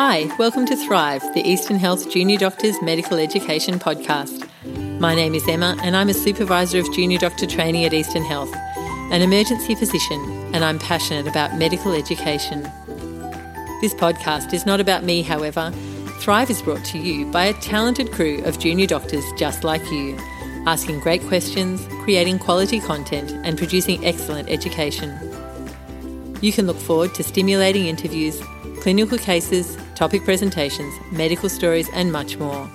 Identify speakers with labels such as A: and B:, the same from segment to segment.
A: Hi, welcome to Thrive, the Eastern Health Junior Doctors Medical Education Podcast. My name is Emma, and I'm a supervisor of junior doctor training at Eastern Health, an emergency physician, and I'm passionate about medical education. This podcast is not about me, however. Thrive is brought to you by a talented crew of junior doctors just like you, asking great questions, creating quality content, and producing excellent education. You can look forward to stimulating interviews, clinical cases, topic presentations, medical stories, and much more.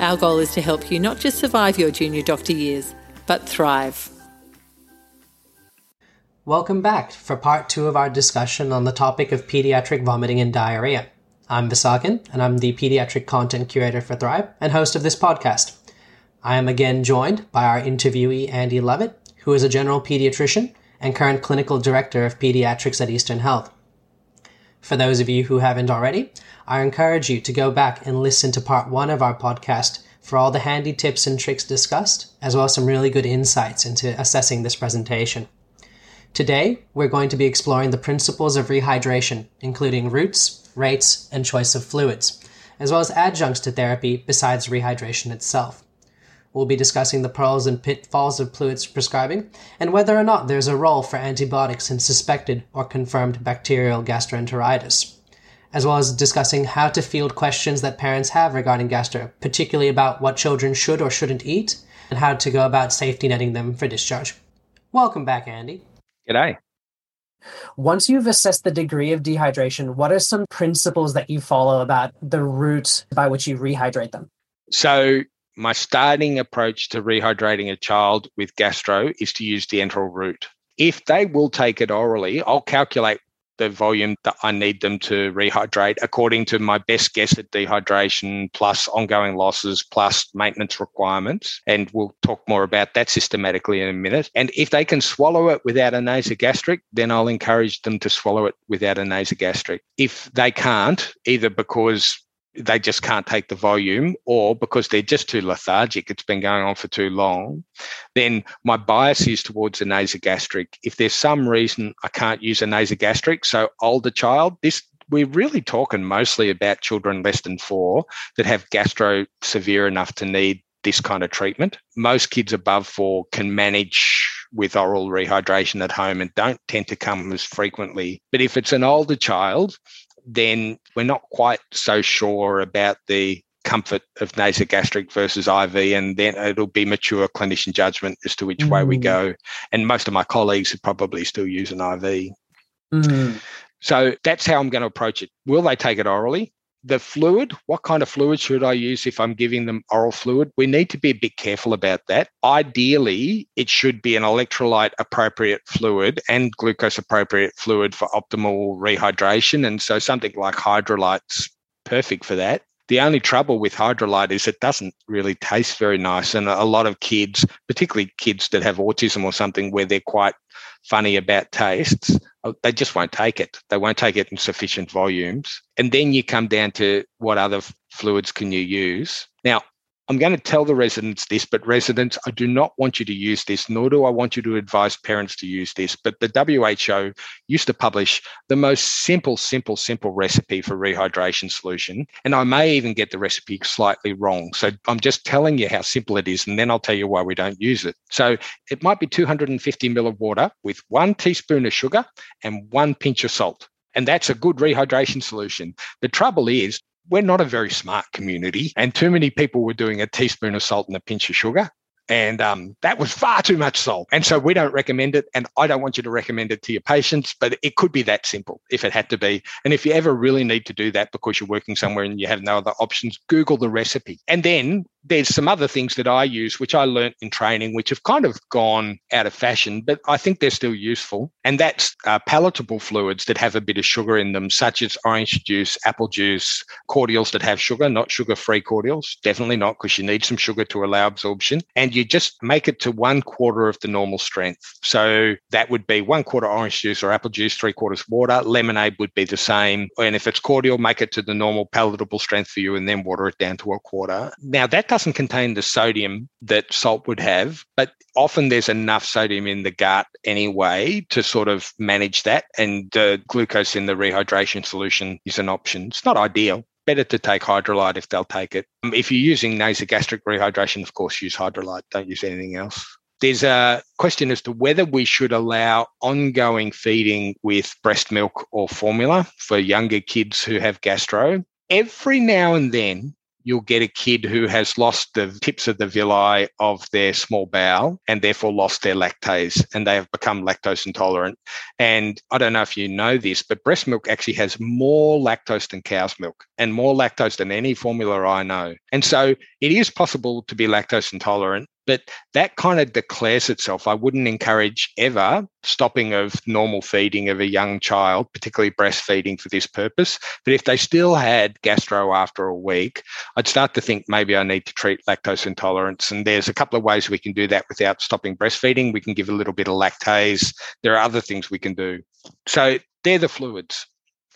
A: Our goal is to help you not just survive your junior doctor years, but thrive.
B: Welcome back for part two of our discussion on the topic of pediatric vomiting and diarrhea. I'm Visakan, and I'm the pediatric content curator for Thrive and host of this podcast. I am again joined by our interviewee, Andy Lovett, who is a general pediatrician and current clinical director of pediatrics at Eastern Health. For those of you who haven't already, I encourage you to go back and listen to part one of our podcast for all the handy tips and tricks discussed, as well as some really good insights into assessing this presentation. Today, we're going to be exploring the principles of rehydration, including routes, rates, and choice of fluids, as well as adjuncts to therapy besides rehydration itself. We'll be discussing the pros and pitfalls of fluids prescribing and whether or not there's a role for antibiotics in suspected or confirmed bacterial gastroenteritis, as well as discussing how to field questions that parents have regarding gastro, particularly about what children should or shouldn't eat and how to go about safety netting them for discharge. Welcome back, Andy.
C: G'day.
B: Once you've assessed the degree of dehydration, what are some principles that you follow about the route by which you rehydrate them?
C: So, my starting approach to rehydrating a child with gastro is to use the enteral route. If they will take it orally, I'll calculate the volume that I need them to rehydrate according to my best guess at dehydration plus ongoing losses plus maintenance requirements. And we'll talk more about that systematically in a minute. And if they can swallow it without a nasogastric, then I'll encourage them to swallow it without a nasogastric. If they can't, either because they just can't take the volume or because they're just too lethargic it's been going on for too long then my bias is towards a nasogastric if there's some reason i can't use a nasogastric so older child this we're really talking mostly about children less than four that have gastro severe enough to need this kind of treatment most kids above four can manage with oral rehydration at home and don't tend to come as frequently. But if it's an older child, then we're not quite so sure about the comfort of nasogastric versus IV, and then it'll be mature clinician judgment as to which mm. way we mm. go. And most of my colleagues would probably still use an IV. Mm. So that's how I'm going to approach it. Will they take it orally? The fluid, what kind of fluid should I use if I'm giving them oral fluid? We need to be a bit careful about that. Ideally, it should be an electrolyte appropriate fluid and glucose appropriate fluid for optimal rehydration. And so something like Hydralyte's perfect for that. The only trouble with Hydralyte is it doesn't really taste very nice. And a lot of kids, particularly kids that have autism or something where they're quite funny about tastes, uh, they just won't take it. They won't take it in sufficient volumes. And then you come down to what other fluids can you use. Now, I'm going to tell the residents this, but residents, I do not want you to use this, nor do I want you to advise parents to use this. But the WHO used to publish the most simple, simple, simple recipe for rehydration solution. And I may even get the recipe slightly wrong. So I'm just telling you how simple it is, and then I'll tell you why we don't use it. So it might be 250 ml of water with one teaspoon of sugar and one pinch of salt. And that's a good rehydration solution. The trouble is, we're not a very smart community, and too many people were doing a teaspoon of salt and a pinch of sugar. And um, that was far too much salt. And so we don't recommend it. And I don't want you to recommend it to your patients, but it could be that simple if it had to be. And if you ever really need to do that because you're working somewhere and you have no other options, Google the recipe. And then there's some other things that I use, which I learnt in training, which have kind of gone out of fashion, but I think they're still useful. And that's uh, palatable fluids that have a bit of sugar in them, such as orange juice, apple juice, cordials that have sugar, not sugar free cordials, definitely not, because you need some sugar to allow absorption. And you just make it to one quarter of the normal strength. So that would be one quarter orange juice or apple juice, three quarters water. Lemonade would be the same. And if it's cordial, make it to the normal palatable strength for you and then water it down to a quarter. Now, that doesn't contain the sodium that salt would have, but often there's enough sodium in the gut anyway to sort of manage that. And uh, glucose in the rehydration solution is an option. It's not ideal. Better to take Hydralyte if they'll take it. Um, if you're using nasogastric rehydration, of course, use Hydralyte. Don't use anything else. There's a question as to whether we should allow ongoing feeding with breast milk or formula for younger kids who have gastro. Every now and then, you'll get a kid who has lost the tips of the villi of their small bowel and therefore lost their lactase and they have become lactose intolerant. And I don't know if you know this, but breast milk actually has more lactose than cow's milk and more lactose than any formula I know. And so it is possible to be lactose intolerant but that kind of declares itself. I wouldn't encourage ever stopping of normal feeding of a young child, particularly breastfeeding for this purpose. But if they still had gastro after a week, I'd start to think maybe I need to treat lactose intolerance. And there's a couple of ways we can do that without stopping breastfeeding. We can give a little bit of lactase. There are other things we can do. So they're the fluids.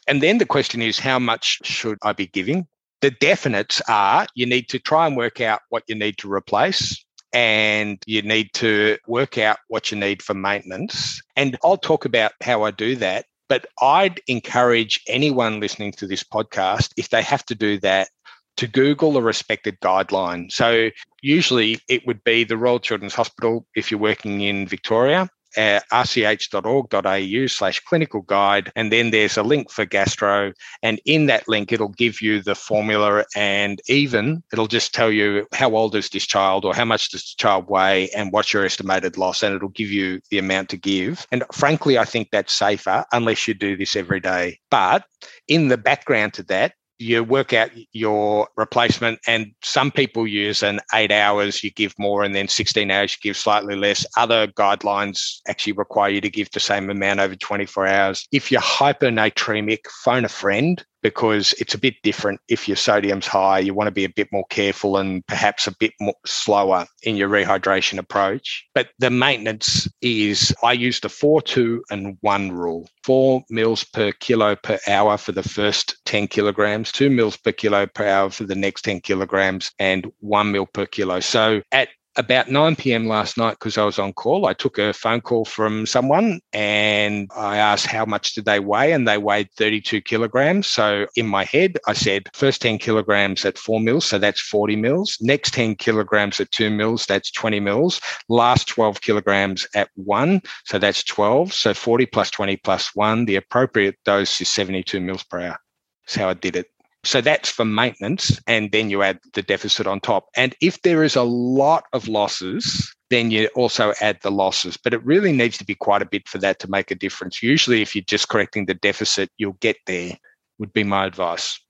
C: And then the question is, how much should I be giving? The definites are you need to try and work out what you need to replace and you need to work out what you need for maintenance. And I'll talk about how I do that. But I'd encourage anyone listening to this podcast, if they have to do that, to Google a respected guideline. So, usually it would be the Royal Children's Hospital if you're working in Victoria, rch.org.au slash clinical guide. And then there's a link for gastro. And in that link, it'll give you the formula and even it'll just tell you how old is this child or how much does the child weigh and what's your estimated loss. And it'll give you the amount to give. And frankly, I think that's safer unless you do this every day. But in the background to that, you work out your replacement and some people use an eight hours you give more and then 16 hours you give slightly less. Other guidelines actually require you to give the same amount over 24 hours. If you're hypernatremic phone a friend because it's a bit different. If your sodium's high, you want to be a bit more careful and perhaps a bit more slower in your rehydration approach. But the maintenance is I use the four, two, and one rule four mils per kilo per hour for the first 10 kilograms, two mils per kilo per hour for the next 10 kilograms, and one mil per kilo. So at about 9 p.m. last night, because I was on call, I took a phone call from someone and I asked how much did they weigh, and they weighed 32 kilograms. So in my head, I said first 10 kilograms at four mils, so that's 40 mils. Next 10 kilograms at two mils, that's 20 mils. Last 12 kilograms at one, so that's 12. So 40 plus 20 plus one, the appropriate dose is 72 mils per hour. That's how I did it. So that's for maintenance. And then you add the deficit on top. And if there is a lot of losses, then you also add the losses. But it really needs to be quite a bit for that to make a difference. Usually, if you're just correcting the deficit, you'll get there, would be my advice.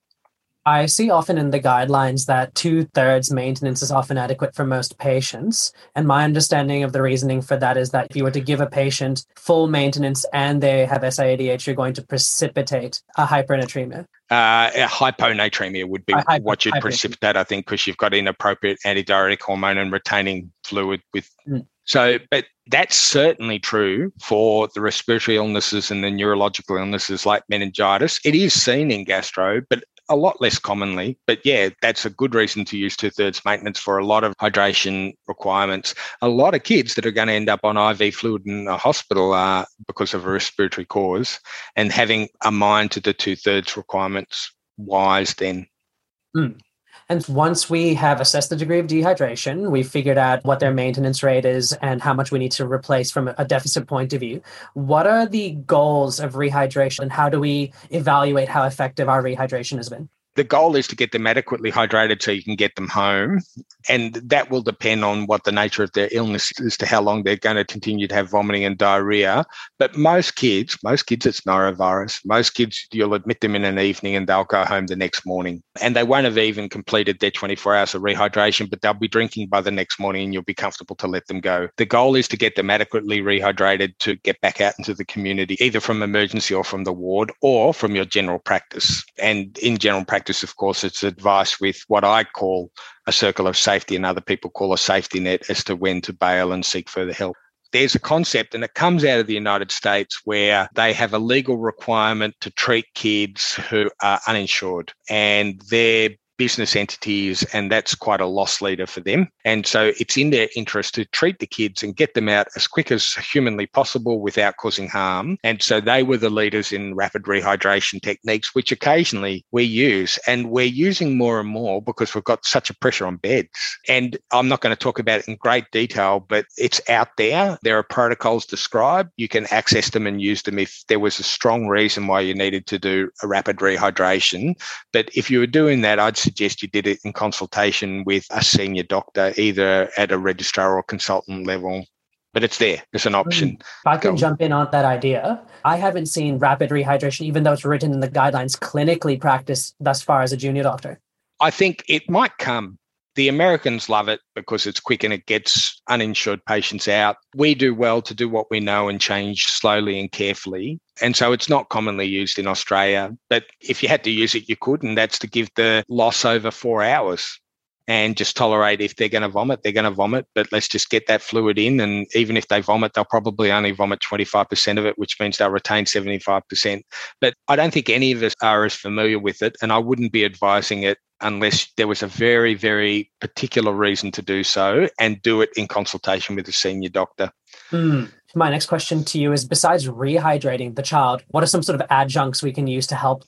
D: I see often in the guidelines that two thirds maintenance is often adequate for most patients. And my understanding of the reasoning for that is that if you were to give a patient full maintenance and they have SIADH, you're going to precipitate a hypernatremia.
C: Uh, hyponatremia would be hypo, what you'd precipitate, I think, because you've got inappropriate antidiuretic hormone and retaining fluid with. Mm. So, but that's certainly true for the respiratory illnesses and the neurological illnesses like meningitis. It is seen in gastro, but a lot less commonly. But yeah, that's a good reason to use two thirds maintenance for a lot of hydration requirements. A lot of kids that are going to end up on IV fluid in a hospital are because of a respiratory cause and having a mind to the two thirds requirements wise then.
D: Mm. And once we have assessed the degree of dehydration, we've figured out what their maintenance rate is and how much we need to replace from a deficit point of view. What are the goals of rehydration and how do we evaluate how effective our rehydration has been?
C: The goal is to get them adequately hydrated so you can get them home. And that will depend on what the nature of their illness is to how long they're going to continue to have vomiting and diarrhea. But most kids, most kids, it's norovirus. Most kids, you'll admit them in an evening and they'll go home the next morning. And they won't have even completed their 24 hours of rehydration, but they'll be drinking by the next morning and you'll be comfortable to let them go. The goal is to get them adequately rehydrated to get back out into the community, either from emergency or from the ward or from your general practice. And in general practice, practice, of course, it's advice with what I call a circle of safety and other people call a safety net as to when to bail and seek further help. There's a concept, and it comes out of the United States where they have a legal requirement to treat kids who are uninsured, and their business entities, and that's quite a loss leader for them. And so it's in their interest to treat the kids and get them out as quick as humanly possible without causing harm. And so they were the leaders in rapid rehydration techniques, which occasionally we use. And we're using more and more because we've got such a pressure on beds. And I'm not going to talk about it in great detail, but it's out there. There are protocols described. You can access them and use them if there was a strong reason why you needed to do a rapid rehydration. But if you were doing that, I'd suggest you did it in consultation with a senior doctor, either at a registrar or consultant level but it's there. It's an option. Hmm.
D: If I can Go. jump in on that idea, I haven't seen rapid rehydration, even though it's written in the guidelines, clinically practiced thus far as a junior doctor.
C: I think it might come. The Americans love it because it's quick and it gets uninsured patients out. We do well to do what we know and change slowly and carefully. And so it's not commonly used in Australia. But if you had to use it, you could, and that's to give the loss over four hours and just tolerate if they're going to vomit, they're going to vomit, but let's just get that fluid in. And even if they vomit, they'll probably only vomit 25% of it, which means they'll retain 75%. But I don't think any of us are as familiar with it. And I wouldn't be advising it unless there was a very, very particular reason to do so and do it in consultation with a senior doctor.
D: Hmm. My next question to you is besides rehydrating the child, what are some sort of adjuncts we can use to help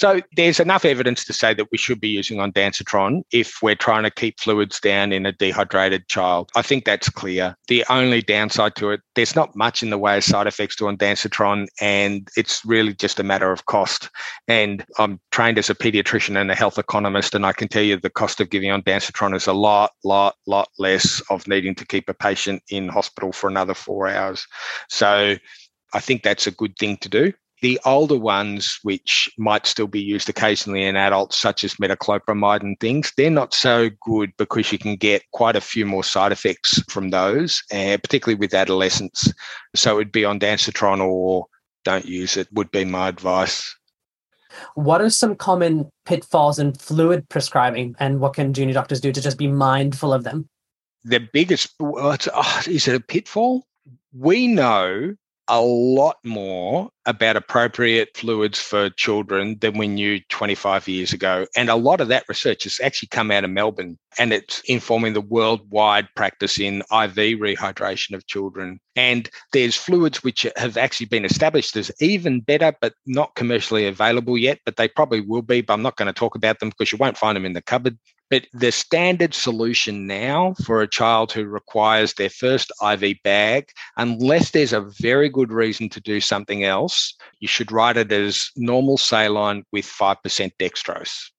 C: so there's enough evidence to say that we should be using ondansetron if we're trying to keep fluids down in a dehydrated child. I think that's clear. The only downside to it, there's not much in the way of side effects to ondansetron, and it's really just a matter of cost. And I'm trained as a pediatrician and a health economist, and I can tell you the cost of giving ondansetron is a lot, lot, lot less of needing to keep a patient in hospital for another four hours. So I think that's a good thing to do. The older ones, which might still be used occasionally in adults, such as metoclopramide and things, they're not so good because you can get quite a few more side effects from those, uh, particularly with adolescents. So it would be ondansetron or don't use it, would be my advice.
D: What are some common pitfalls in fluid prescribing, and what can junior doctors do to just be mindful of them?
C: The biggest, oh, is it a pitfall? We know a lot more about appropriate fluids for children than we knew 25 years ago. And a lot of that research has actually come out of Melbourne and it's informing the worldwide practice in IV rehydration of children. And there's fluids which have actually been established as even better, but not commercially available yet, but they probably will be. But I'm not going to talk about them because you won't find them in the cupboard. But the standard solution now for a child who requires their first IV bag, unless there's a very good reason to do something else, you should write it as normal saline with 5% dextrose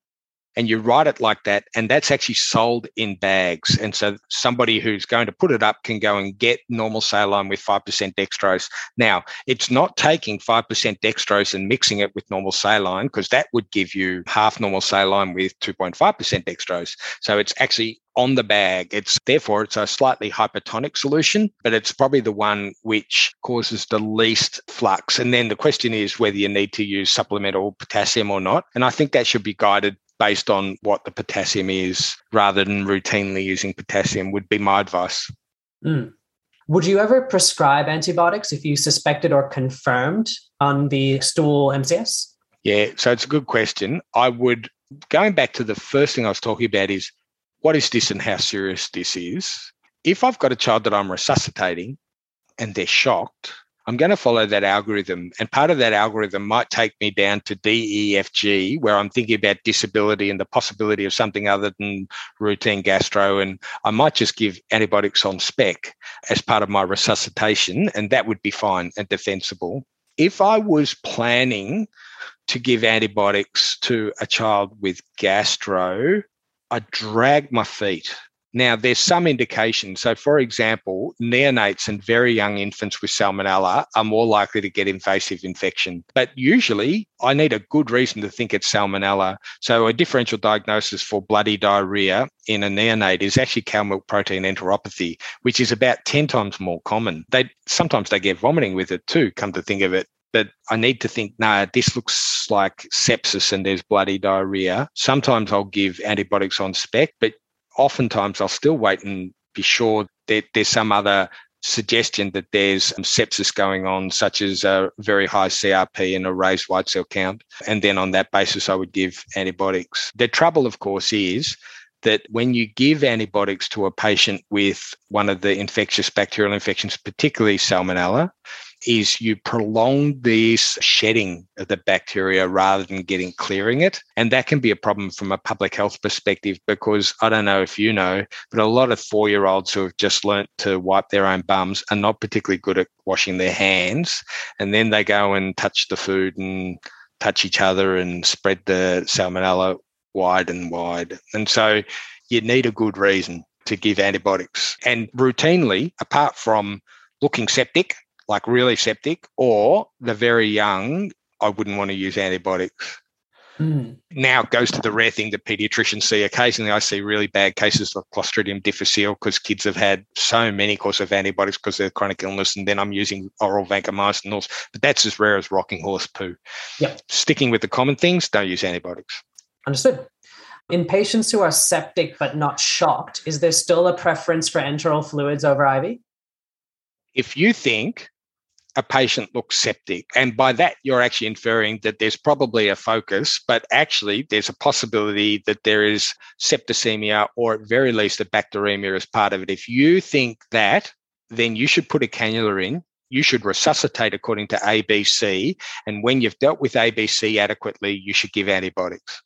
C: and you write it like that and that's actually sold in bags and so somebody who's going to put it up can go and get normal saline with 5% dextrose now it's not taking 5% dextrose and mixing it with normal saline because that would give you half normal saline with 2.5% dextrose so it's actually on the bag. It's therefore it's a slightly hypertonic solution, but it's probably the one which causes the least flux. And then the question is whether you need to use supplemental potassium or not. And I think that should be guided based on what the potassium is rather than routinely using potassium would be my advice.
D: Mm. Would you ever prescribe antibiotics if you suspected or confirmed on the stool MCS?
C: Yeah, so it's a good question. I would, going back to the first thing I was talking about, is what is this and how serious this is? If I've got a child that I'm resuscitating and they're shocked, I'm going to follow that algorithm. And part of that algorithm might take me down to DEFG, where I'm thinking about disability and the possibility of something other than routine gastro. And I might just give antibiotics on spec as part of my resuscitation, and that would be fine and defensible. If I was planning to give antibiotics to a child with gastro, I drag my feet now, there's some indication. So, for example, neonates and very young infants with salmonella are more likely to get invasive infection. But usually, I need a good reason to think it's salmonella. So, a differential diagnosis for bloody diarrhea in a neonate is actually cow milk protein enteropathy, which is about 10 times more common. They sometimes they get vomiting with it too, come to think of it but I need to think, nah, this looks like sepsis and there's bloody diarrhea. Sometimes I'll give antibiotics on spec, but oftentimes I'll still wait and be sure that there's some other suggestion that there's sepsis going on, such as a very high CRP and a raised white cell count. And then on that basis, I would give antibiotics. The trouble, of course, is that when you give antibiotics to a patient with one of the infectious bacterial infections, particularly salmonella, is you prolong this shedding of the bacteria rather than getting clearing it. And that can be a problem from a public health perspective because I don't know if you know, but a lot of four year olds who have just learnt to wipe their own bums are not particularly good at washing their hands. And then they go and touch the food and touch each other and spread the salmonella wide and wide. And so you need a good reason to give antibiotics. And routinely, apart from looking septic, like really septic, or the very young, I wouldn't want to use antibiotics. Mm. Now it goes to the rare thing that pediatricians see. Occasionally, I see really bad cases of Clostridium difficile because kids have had so many courses of antibiotics because of chronic illness, and then I'm using oral vancomycin. But that's as rare as rocking horse poo.
D: Yep.
C: Sticking with the common things, don't use antibiotics.
D: Understood. In patients who are septic but not shocked, is there still a preference for enteral fluids over IV?
C: If you think a patient looks septic, and by that you're actually inferring that there's probably a focus, but actually there's a possibility that there is septicemia or at very least a bacteremia as part of it. If you think that, then you should put a cannula in you should resuscitate according to ABC. And when you've dealt with ABC adequately, you should give antibiotics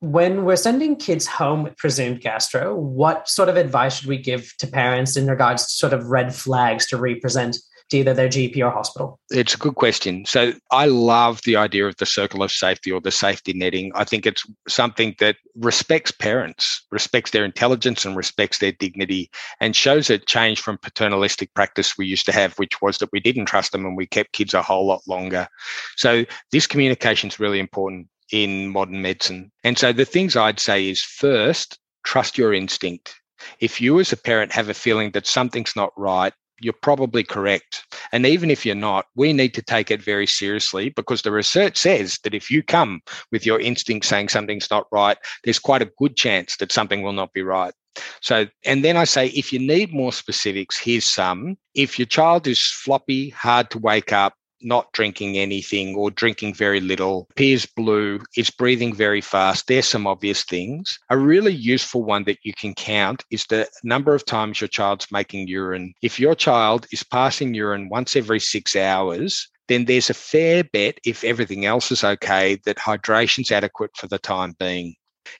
D: when we're sending kids home with presumed gastro, what sort of advice should we give to parents in regards to sort of red flags to represent to either their GP or hospital?
C: It's a good question. So I love the idea of the circle of safety or the safety netting. I think it's something that respects parents, respects their intelligence and respects their dignity and shows a change from paternalistic practice we used to have, which was that we didn't trust them and we kept kids a whole lot longer. So this communication is really important in modern medicine. And so the things I'd say is first, trust your instinct. If you as a parent have a feeling that something's not right, you're probably correct. And even if you're not, we need to take it very seriously because the research says that if you come with your instinct saying something's not right, there's quite a good chance that something will not be right. So, and then I say, if you need more specifics, here's some. If your child is floppy, hard to wake up, not drinking anything or drinking very little, appears blue, is breathing very fast. There's some obvious things. A really useful one that you can count is the number of times your child's making urine. If your child is passing urine once every six hours, then there's a fair bet, if everything else is okay, that hydration's adequate for the time being.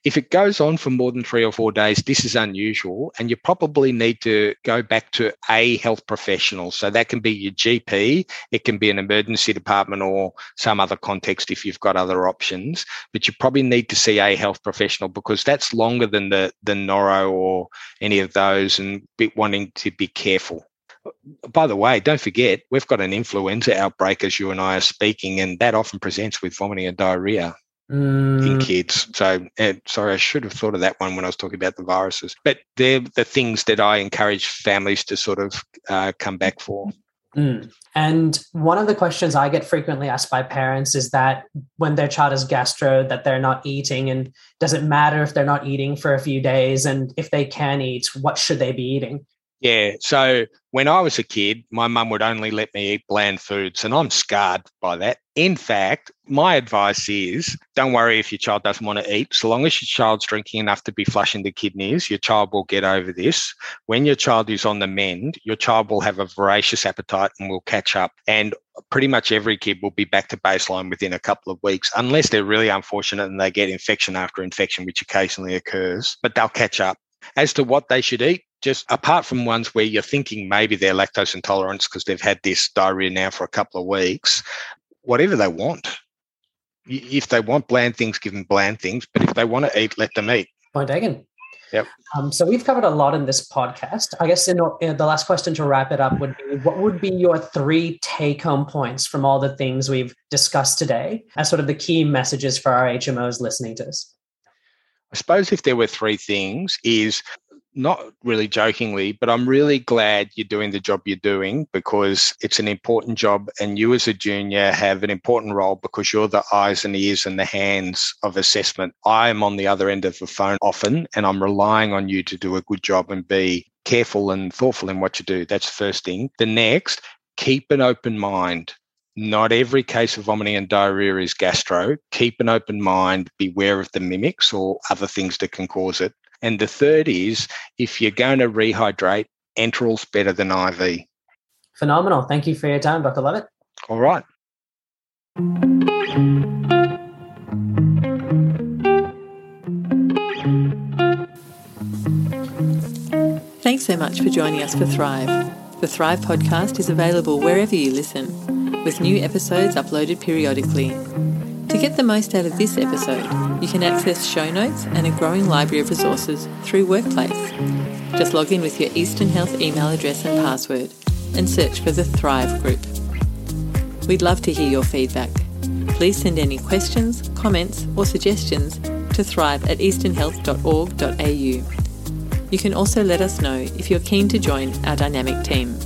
C: If it goes on for more than three or four days, this is unusual, and you probably need to go back to a health professional. So that can be your GP, it can be an emergency department, or some other context if you've got other options. But you probably need to see a health professional because that's longer than the the noro or any of those, and wanting to be careful by the way, don't forget, we've got an influenza outbreak as you and I are speaking, and that often presents with vomiting and diarrhea mm. in kids. So, uh, sorry, I should have thought of that one when I was talking about the viruses. But they're the things that I encourage families to sort of uh, come back for.
D: Mm. And one of the questions I get frequently asked by parents is that when their child is gastro, that they're not eating, and does it matter if they're not eating for a few days? And if they can eat, what should they be eating?
C: Yeah. So when I was a kid, my mum would only let me eat bland foods, and I'm scarred by that. In fact, my advice is don't worry if your child doesn't want to eat. So long as your child's drinking enough to be flushing the kidneys, your child will get over this. When your child is on the mend, your child will have a voracious appetite and will catch up. And pretty much every kid will be back to baseline within a couple of weeks, unless they're really unfortunate and they get infection after infection, which occasionally occurs, but they'll catch up. As to what they should eat, just apart from ones where you're thinking maybe they're lactose intolerant because they've had this diarrhea now for a couple of weeks, whatever they want. If they want bland things, give them bland things. But if they want to eat, let them eat.
D: Point taken.
C: Yep.
D: Um, so we've covered a lot in this podcast. I guess in, in, the last question to wrap it up would be: What would be your three take-home points from all the things we've discussed today, as sort of the key messages for our HMOs listening to this?
C: I suppose if there were three things, is not really jokingly, but I'm really glad you're doing the job you're doing because it's an important job. And you, as a junior, have an important role because you're the eyes and ears and the hands of assessment. I am on the other end of the phone often, and I'm relying on you to do a good job and be careful and thoughtful in what you do. That's the first thing. The next, keep an open mind. Not every case of vomiting and diarrhea is gastro. Keep an open mind, beware of the mimics or other things that can cause it. And the third is if you're going to rehydrate, enteral's better than IV.
D: Phenomenal. Thank you for your time, Dr. Lovett.
C: All right.
A: Thanks so much for joining us for Thrive. The Thrive podcast is available wherever you listen, with new episodes uploaded periodically. To get the most out of this episode, you can access show notes and a growing library of resources through Workplace. Just log in with your Eastern Health email address and password and search for the Thrive group. We'd love to hear your feedback. Please send any questions, comments, or suggestions to thrive at easternhealth.org.au. You can also let us know if you're keen to join our dynamic team.